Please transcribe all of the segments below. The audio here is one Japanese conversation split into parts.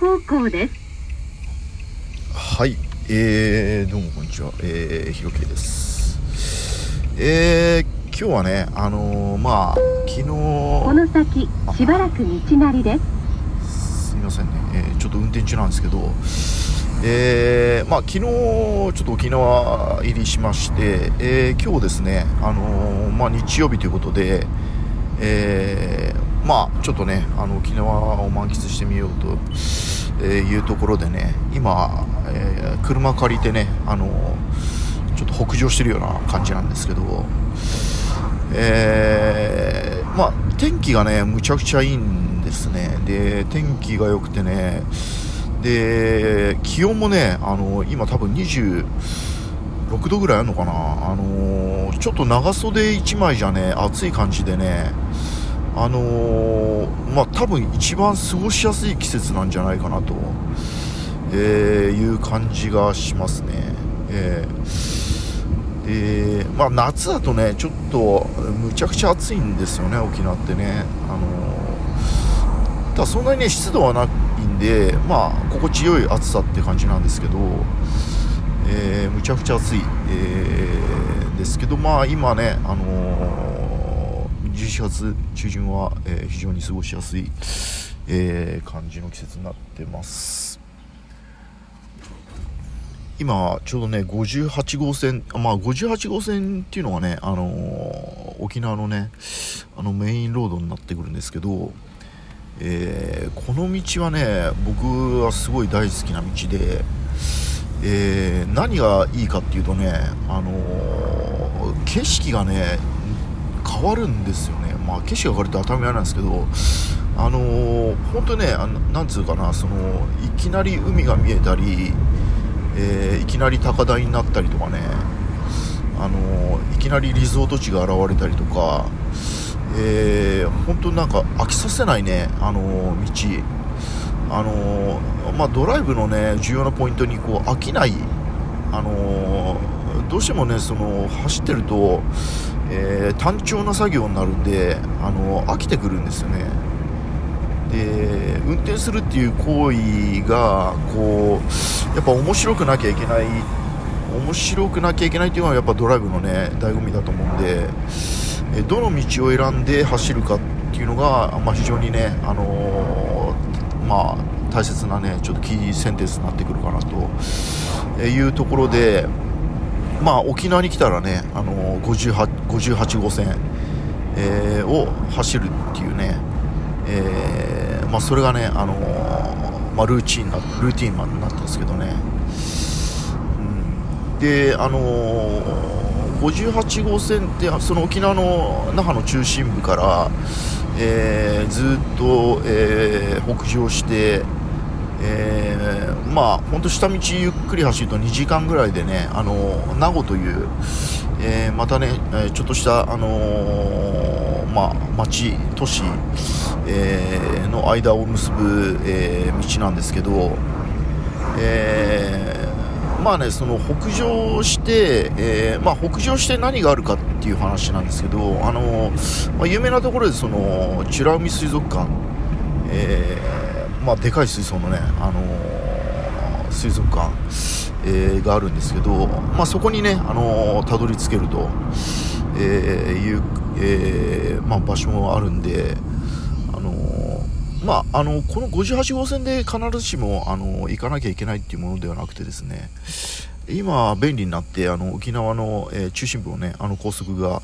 右方向です。はい、えー、どうもこんにちは、えー、ひろけいです。えー、今日はね、あのー、まあ、昨こ日、の先、しばらく道なりです。すみませんね、えーちょっと運転中なんですけど、えー、まあ、昨日、ちょっと沖縄入りしまして、えー、今日ですね、あのーまあ、日曜日ということで、えーまあ、ちょっとね、あの沖縄を満喫してみようと、えいうところでね、今、えー車借りてね、あのちょっと北上してるような感じなんですけど、えーまあ、天気がね、むちゃくちゃいいんですね。で、天気が良くてね、で、気温もね、あの今多分26度ぐらいあるのかな。あのちょっと長袖1枚じゃね、暑い感じでね、あのーまあ多分一番過ごしやすい季節なんじゃないかなと、えーいう感じがしますね。えーでまあ、夏だとねちょっとむちゃくちゃ暑いんですよね沖縄ってね、あのーただそんなにね湿度はないんでまあ心地よい暑さって感じなんですけど、えーむちゃくちゃ暑い、えーですけどまあ今ねあの11月中旬は、えー非常に過ごしやすい、えー感じの季節になってます。今ちょうどね58号線まあ58号線っていうのがねあのー沖縄のねあのメインロードになってくるんですけど、えーこの道はね僕はすごい大好きな道で、えー何がいいかっていうとねあのー景色がね変わるんですよね、まあ、景色が変わるって当たり前なんですけど、あのー本当ねあの、なんつうかなその、いきなり海が見えたり、えーいきなり高台になったりとかね、あのーいきなりリゾート地が現れたりとか、えー本当なんか飽きさせないね、あのー道。あのまあ、ドライブのね重要なポイントにこう飽きない、あのどうしてもねその走ってると、えー単調な作業になるんで、あの飽きてくるんですよね。で運転するっていう行為がこうやっぱ面白くなきゃいけない面白くなきゃいけないっていうのはやっぱドライブのね醍醐味だと思うんで、えどの道を選んで走るかっていうのが、まあ、非常にね、あのーまあ、大切なねちょっとキーセンテンスになってくるかなというところで、まあ、沖縄に来たらね、あのー 58, 58号線、えーを走るっていうね、えーまあ、それがね、あのーまあ、ルーチンなルーティンになったんですけどね、うん、で、あのー58号線ってその沖縄の那覇の中心部から、えーずっと、えー北上して、えーまあ本当下道ゆっくり走ると2時間ぐらいでねあの名護という、えーまたね、えーちょっとしたあのーまあ町都市、えーの間を結ぶ、えー道なんですけど、えーまあねその北上して、えーまあ北上して何があるかっていう話なんですけどあのまあ、有名なところでその美ら海水族館えーまあ、でかい水槽のね、あのー水族館、えーがあるんですけど、まあ、そこにね、あのーたどり着けると、えーいう、えーまあ、場所もあるんで、あのーまあ、あのこの58号線で必ずしも、あの行かなきゃいけないっていうものではなくてですね今、便利になってあの沖縄の、えー中心部をねあの高速が、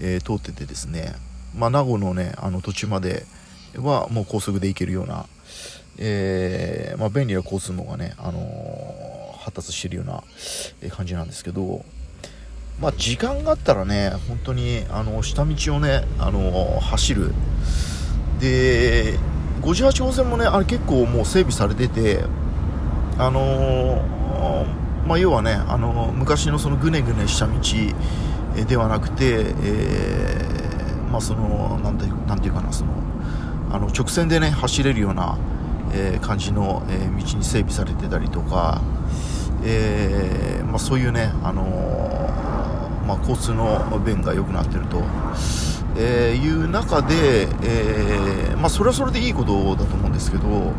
えー通っててですね、まあ、名護のねあの途中まではもう高速で行けるような、えーまあ、便利な交通網がね、あのー発達しているような感じなんですけど、まあ、時間があったらね本当にあの下道をね、あのー走る。で58号線もねあれ結構もう整備されててあのーまあ、要はね、あのー昔のそのぐねぐねした道えではなくて、えーまあ、そのなんてなんていうかなそのあの直線でね走れるような、えー感じの、えー道に整備されてたりとか、えーまあ、そういうね、あのまあ、交通の便が良くなってると、えいう中で、えまあ、それはそれでいいことだと思うんですけど、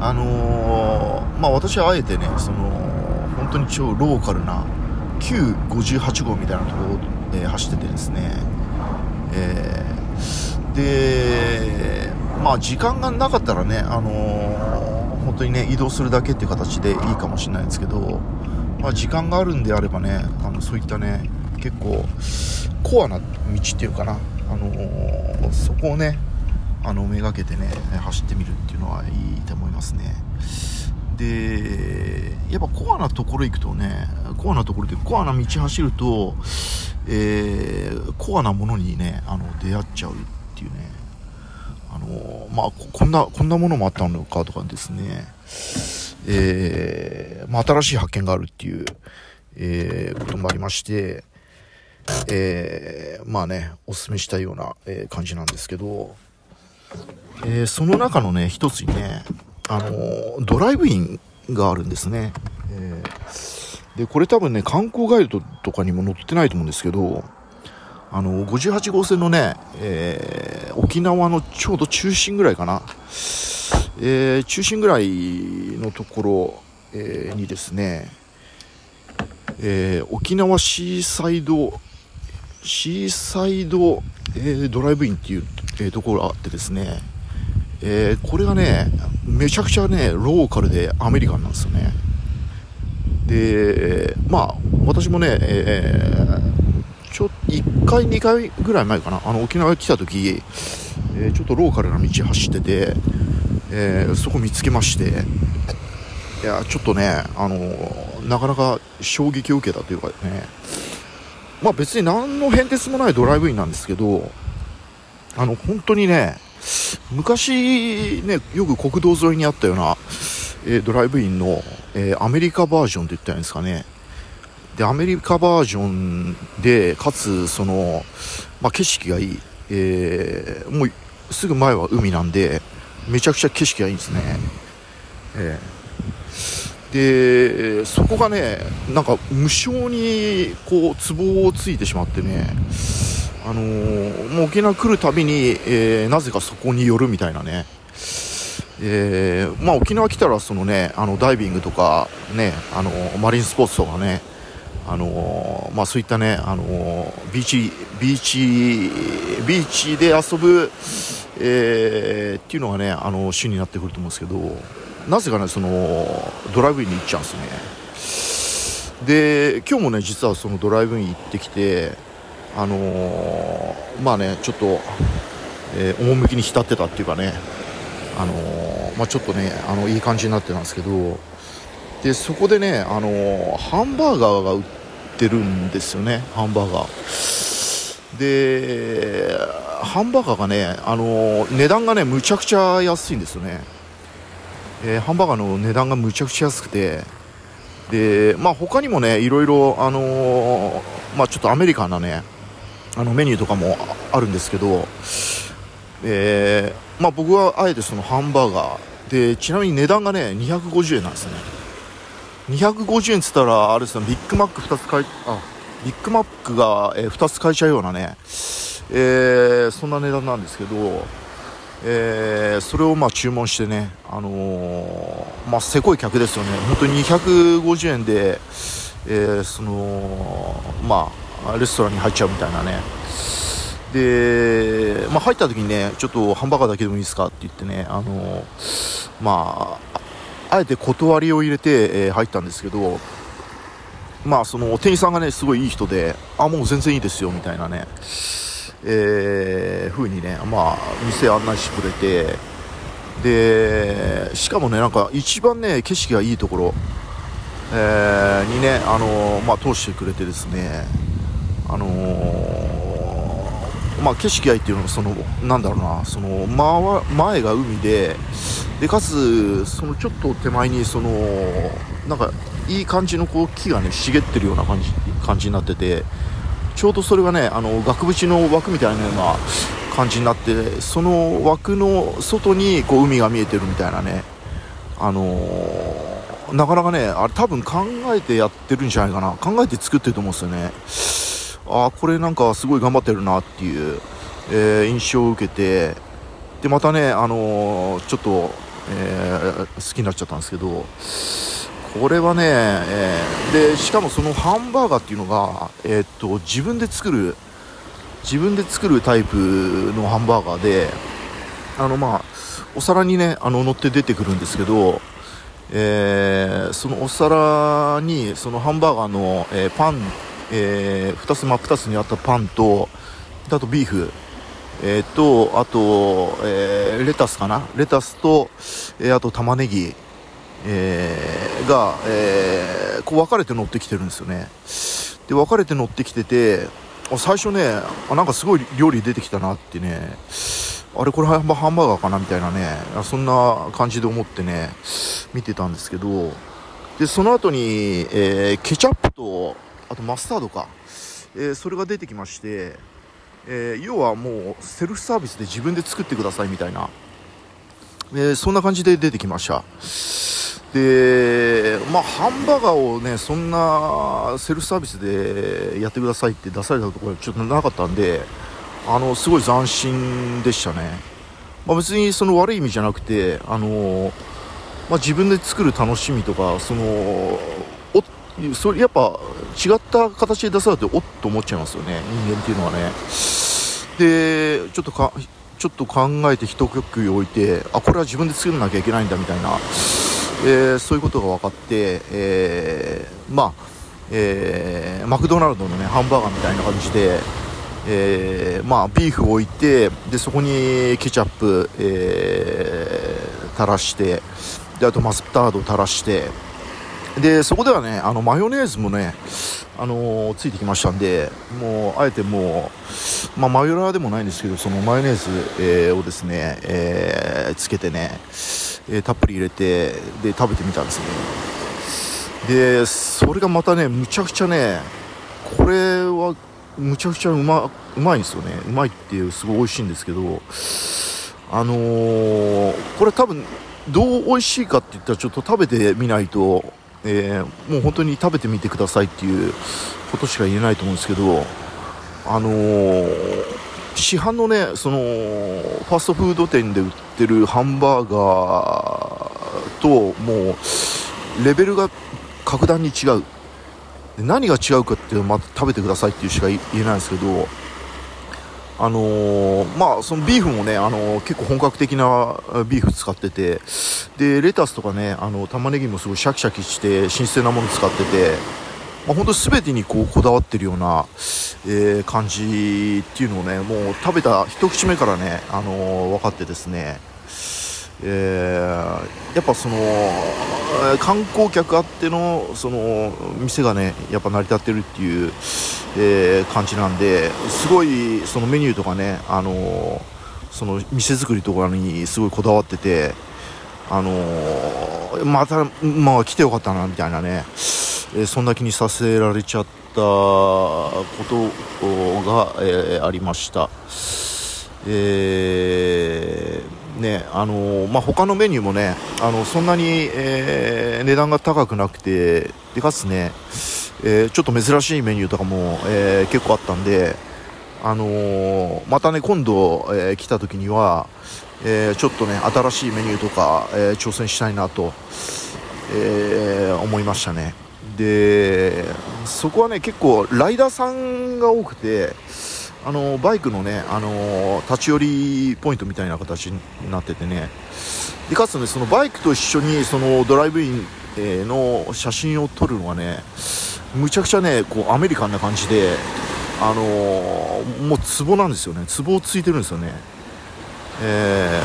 あのま私はあえてねその本当に超ローカルな旧58号みたいなところを、え走っててですね、えーでまあ時間がなかったらねあのー本当にね移動するだけっていう形でいいかもしれないですけど、まあ、時間があるんであればねあのそういったね結構コアな道っていうかな、あのーそこをねあのめがけてね走ってみるっていうのはいいと思いますね。でやっぱコアなところ行くとねコアなところでコアな道走ると、えーコアなものにねあの出会っちゃうっていうねのまあこんなこんなものもあったのかとかですねえーまあ、新しい発見があるっていう、えーこともありまして、えーまあね、お勧めしたような、えー感じなんですけど、えーその中のね、一つにね、あのドライブインがあるんですね。えーで、これ多分ね、観光ガイドとかにも載ってないと思うんですけど、あの58号線のね、えー沖縄のちょうど中心ぐらいかな、えー中心ぐらいのところ、えーにですね、えー沖縄シーサイドシーサイド、えードライブインっていう、えーところがあってですね、えーこれがねめちゃくちゃねローカルでアメリカンなんですよね。でまあ私もね、えーちょ1回2回ぐらい前かな。あの沖縄来た時、えーちょっとローカルな道走ってて、えーそこ見つけましていやちょっとねあのなかなか衝撃を受けたというかね。まあ別に何の変哲もないドライブインなんですけどあの本当にね昔ねよく国道沿いにあったような、えードライブインの、えアメリカバージョンと言ったんですかね。でアメリカバージョンでかつその、まあ、景色がいい、えーもうすぐ前は海なんでめちゃくちゃ景色がいいんですね、えーでそこがねなんか無性にこうツボをついてしまってねあのーもう沖縄来るたびに、えーなぜかそこに寄るみたいなね。えーまあ、沖縄来たらその、ね、あのダイビングとか、ね、あのマリンスポーツとかね、あのまあ、そういった、ね、あのビーチビーチビーチで遊ぶ、えーっていうのが、ね、あの主になってくると思うんですけどなぜか、ね、そのドライブインに行っちゃうんですね。で今日もね実はそのドライブイン行ってきてあのまあねちょっと、えー趣に浸ってたっていうかねあのーまあ、ちょっとねあのいい感じになってたんですけどでそこでね、あのーハンバーガーが売ってるんですよねハンバーガー。でハンバーガーがね、あのー値段がねむちゃくちゃ安いんですよね、えーハンバーガーの値段がむちゃくちゃ安くて。でまあ他にもねいろいろあのまあちょっとアメリカンなねあのメニューとかもあるんですけどえーまあ、僕はあえてそのハンバーガー。でちなみに値段がね250円なんですね。250円っつったらあれですねビッグマック2つ買いあビッグマックが、え2つ買えちゃうようなね、えーそんな値段なんですけど、えーそれをまあ注文してね、あのーまあ、せこい客ですよね。本当に250円で、えーそのまあレストランに入っちゃうみたいなね。で、まあ、入った時にねちょっとハンバーガーだけでもいいですかって言ってねあのまああえて断りを入れて、えー入ったんですけどまあその店員さんがねすごいいい人であもう全然いいですよみたいなねえー、風にねまあ店案内してくれてでしかもねなんか一番ね景色がいいところ、えーにねあのまあ通してくれてですねあのーまあ、景色がいいっていうのはそのなんだろうなその前が海ででかつそのちょっと手前にそのなんかいい感じのこう木がね茂ってるような感じ感じになっててちょうどそれがねあの額縁の枠みたいなような感じになってその枠の外にこう海が見えてるみたいなねあのなかなかねあれ多分考えてやってるんじゃないかな。考えて作ってると思うんですよね。あこれなんかすごい頑張ってるなっていう、えー印象を受けてでまたね、あのーちょっとえー好きになっちゃったんですけどこれはね、えーでしかもそのハンバーガーっていうのが、えっと自分で作る自分で作るタイプのハンバーガーであのまあお皿にねあの乗って出てくるんですけど、えーそのお皿にそのハンバーガーの、えーパン、え2つ真っ二つにあったパンとあとビーフ。えー、とあと、えーレタスかな？レタスと、えーあと玉ねぎ、えーが、えーこう分かれて乗ってきてるんですよね。で分かれて乗ってきてて最初ねあなんかすごい料理出てきたなってね。あれこれハンバーガーかなみたいなねそんな感じで思ってね見てたんですけど。でその後に、えーケチャップとあとマスタードか、えーそれが出てきましてえー要はもうセルフサービスで自分で作ってくださいみたいな、えーそんな感じで出てきました。でまあハンバーガーをねそんなセルフサービスでやってくださいって出されたところちょっとなかったんであのすごい斬新でしたね、まあ、別にその悪い意味じゃなくてあのまあ、自分で作る楽しみとかそのおそれやっぱ違った形で出されておっと思っちゃいますよね。人間っていうのはね。でちょっとかちょっと考えて一呼吸置いてあこれは自分で作らなきゃいけないんだみたいな、えーそういうことが分かって、えーまあ、えーマクドナルドのねハンバーガーみたいな感じでえーまあ、ビーフを置いてでそこにケチャップ、えー垂らしてであとマスタードを垂らしてでそこではねあのマヨネーズもね、あのーついてきましたんでもうあえてもう、まあ、マヨラーでもないんですけどそのマヨネーズ、えーをですね、えーつけてね、えーたっぷり入れてで食べてみたんですね。でそれがまたねむちゃくちゃねこれはむちゃくちゃうまうまいんですよね。うまいっていうすごい美味しいんですけどあのこれ多分どう美味しいかって言ったらちょっと食べてみないと、えーもう本当に食べてみてくださいっていうことしか言えないと思うんですけどあのー市販のねそのファストフード店で売ってるハンバーガーともうレベルが格段に違う。何が違うかっていうのはまた食べてくださいっていうしか言えないんですけどあのーまあそのビーフもね、あのー結構本格的なビーフ使っててでレタスとかねあの玉ねぎもすごいシャキシャキして新鮮なもの使ってて、まあ、本当全てにこうこだわってるような、えー感じっていうのをねもう食べた一口目からね、あのー分かってですねえーやっぱその観光客あってのその店がねやっぱ成り立ってるっていう、え感じなんですごいそのメニューとかねあのその店作りとかにすごいこだわっててあのーまたまあ来てよかったなみたいなね、えそんな気にさせられちゃったことが、えーありました。えーねあのまあ、他のメニューもねあのそんなに、え値段が高くなくてでかつね、えちょっと珍しいメニューとかも、え結構あったんで、あのまたね今度、え来た時には、えーちょっとね新しいメニューとか、えー挑戦したいなと、えー思いましたね。でそこはね結構ライダーさんが多くてあのバイクのね、あの立ち寄りポイントみたいな形になっててね。でかつねそのバイクと一緒にそのドライブイン、の写真を撮るのがねむちゃくちゃねこうアメリカンな感じで、あのもうツボなんですよね。ツボをついてるんですよね、え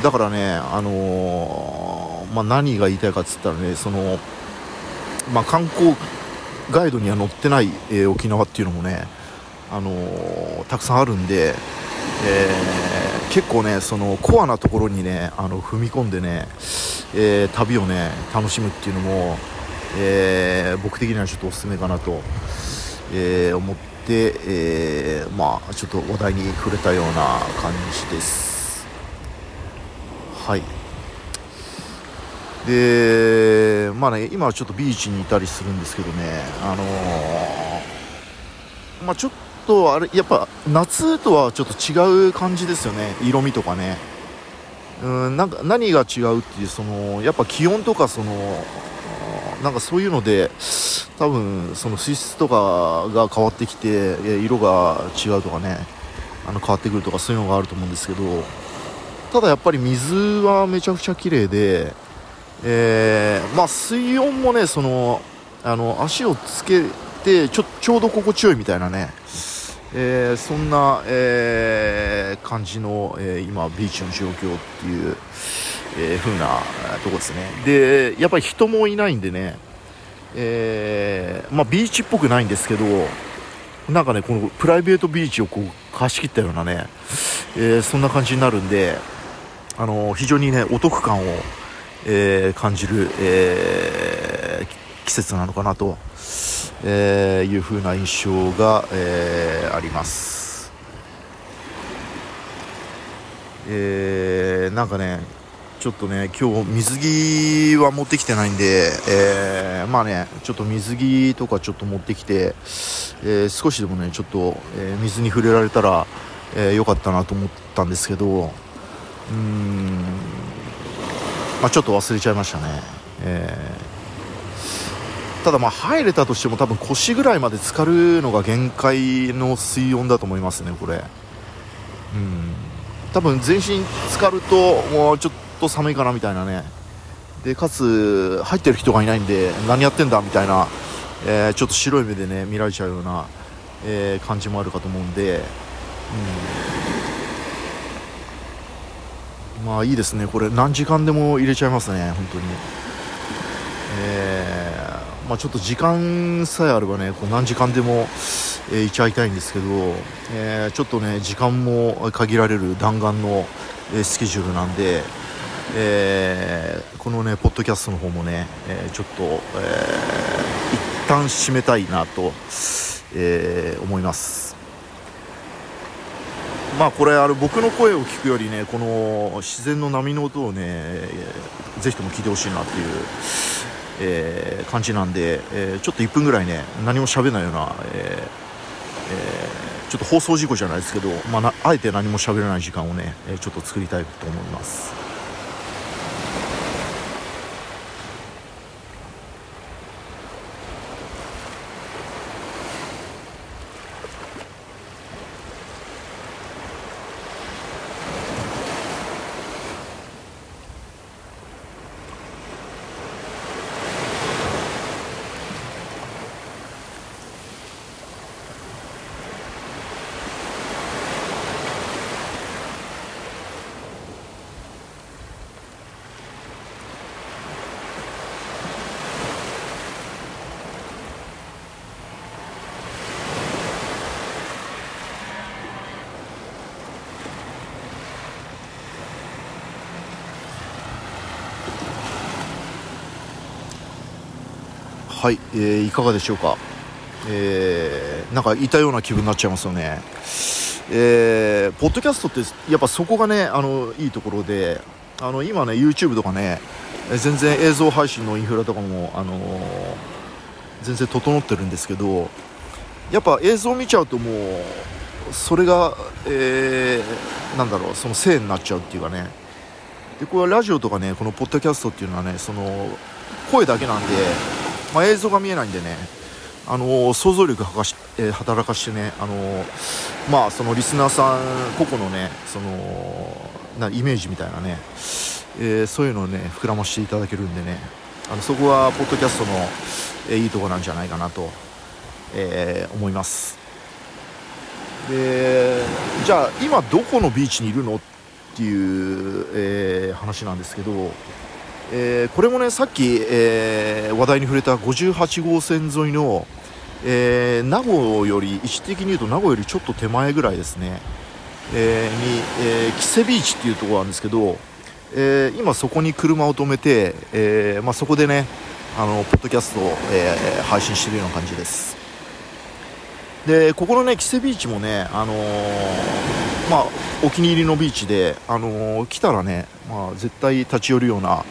ーだからね、あのまあ、何が言いたいかっつったらねその、まあ、観光ガイドには載ってない、えー沖縄っていうのもねあのーたくさんあるんで、えー結構ねそのコアなところにねあの踏み込んでね、えー旅をね楽しむっていうのも、えー僕的にはちょっとおすすめかなと、えー思って、えーまあちょっと話題に触れたような感じです。はい。でまあね今はちょっとビーチにいたりするんですけどね。あのーまあちょっとあれやっぱ夏とはちょっと違う感じですよね。色味とかね、うんなんか何が違うっていうそのやっぱ気温とかそのなんかそういうので多分その水質とかが変わってきて色が違うとかねあの変わってくるとかそういうのがあると思うんですけどただやっぱり水はめちゃくちゃ綺麗で、えー、まあ、水温もねそのあの足をつけてちょちょうど心地よいみたいなね、えー、そんな、えー、感じの、え今ビーチの状況っていう、え風なとこですね。でやっぱり人もいないんでね、えまあ、ビーチっぽくないんですけどなんかねこのプライベートビーチをこう貸し切ったようなね、えそんな感じになるんであの非常にねお得感を、えー、感じる、えー、季節なのかなと、えー、いう風な印象が、えー、あります、えー、なんかねちょっとね今日水着は持ってきてないんで、えー、まあねちょっと水着とかちょっと持ってきて、えー、少しでもねちょっと、えー、水に触れられたら、えー、よかったなと思ったんですけどうん、まあ、ちょっと忘れちゃいましたね、えー、ただまあ入れたとしても多分腰ぐらいまで浸かるのが限界の水温だと思いますねこれ。うん。多分全身浸かるともうちょっとと寒いかなみたいなね。でかつ入ってる人がいないんで何やってんだみたいな、えー、ちょっと白い目でね見られちゃうような、えー、感じもあるかと思うんで、うん。まあいいですね。これ何時間でも入れちゃいますね。本当に。えー、まあ、ちょっと時間さえあればねこう何時間でも、えー、いちゃいたいんですけど、えー、ちょっとね時間も限られる弾丸の、えスケジュールなんで、えこのねポッドキャストの方もね、えちょっと、え一旦締めたいなと、え思いますまあこれあの僕の声を聞くよりねこの自然の波の音をねぜひとも聞いてほしいなっていう、えー、感じなんで、えー、ちょっと1分ぐらいね何も喋らないような、ええー、ちょっと放送事故じゃないですけど、まあ、あえて何も喋らない時間をねちょっと作りたいと思います。はい、えー、いかがでしょうか、えー、なんかいたような気分になっちゃいますよね、えー、ポッドキャストってやっぱそこがねあのいいところであの今ね YouTube とかね全然映像配信のインフラとかも、あのー、全然整ってるんですけどやっぱ映像見ちゃうともうそれが、えー、なんだろうそのせいになっちゃうっていうかね。でこれはラジオとかねこのポッドキャストっていうのはねその声だけなんでまあ、映像が見えないんでね、あの、想像力はかし、えー、働かしてね、あの、まあ、そのリスナーさん個々のねそのなイメージみたいなね、えそういうのをね膨らましていただけるんでね。あのそこはポッドキャストの、えいいとこなんじゃないかなと、え思います。でじゃあ今どこのビーチにいるの？っていう、え話なんですけどえー、これもねさっき、えー、話題に触れた58号線沿いの、えー、名護より位置的に言うと名護よりちょっと手前ぐらいですね、えに、えキセビーチっていうところなんですけど、え今そこに車を止めて、えまあ、そこでねあのポッドキャストを、え配信しているような感じです。でここのねキセビーチもね、あのまあ、お気に入りのビーチで、あの来たらね、まあ、絶対立ち寄るような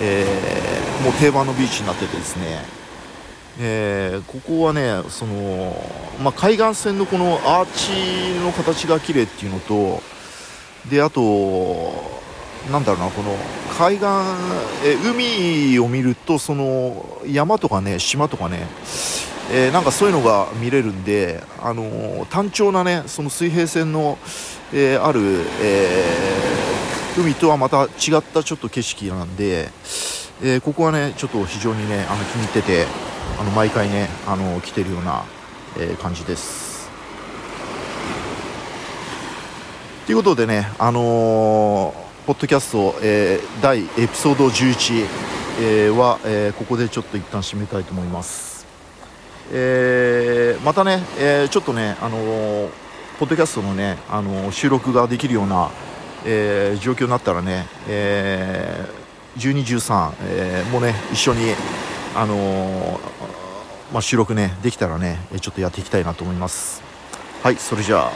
えー、もう定番のビーチになっててですね、えー、ここはねその、まあ、海岸線のこのアーチの形が綺麗っていうのとであとなんだろうなこの海岸、えー海を見るとその山とかね島とかね、えーなんかそういうのが見れるんで、あのー単調なねその水平線の、えーある、えー海とはまた違ったちょっと景色なんで、えーここはねちょっと非常にねあの気に入っててあの毎回ねあの来てるような、えー感じです。ということでね、あのーポッドキャスト、えー第エピソード11、えーは、えーここでちょっと一旦締めたいと思います。えーまたね、えーちょっとね、あのーポッドキャストのね、あのー収録ができるような、えー状況になったらね、えー12、13、えーもね、一緒に、あのーまあ、収録ね、できたらね、ちょっとやっていきたいなと思います。はい、それじゃあ。